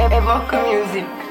evoke music.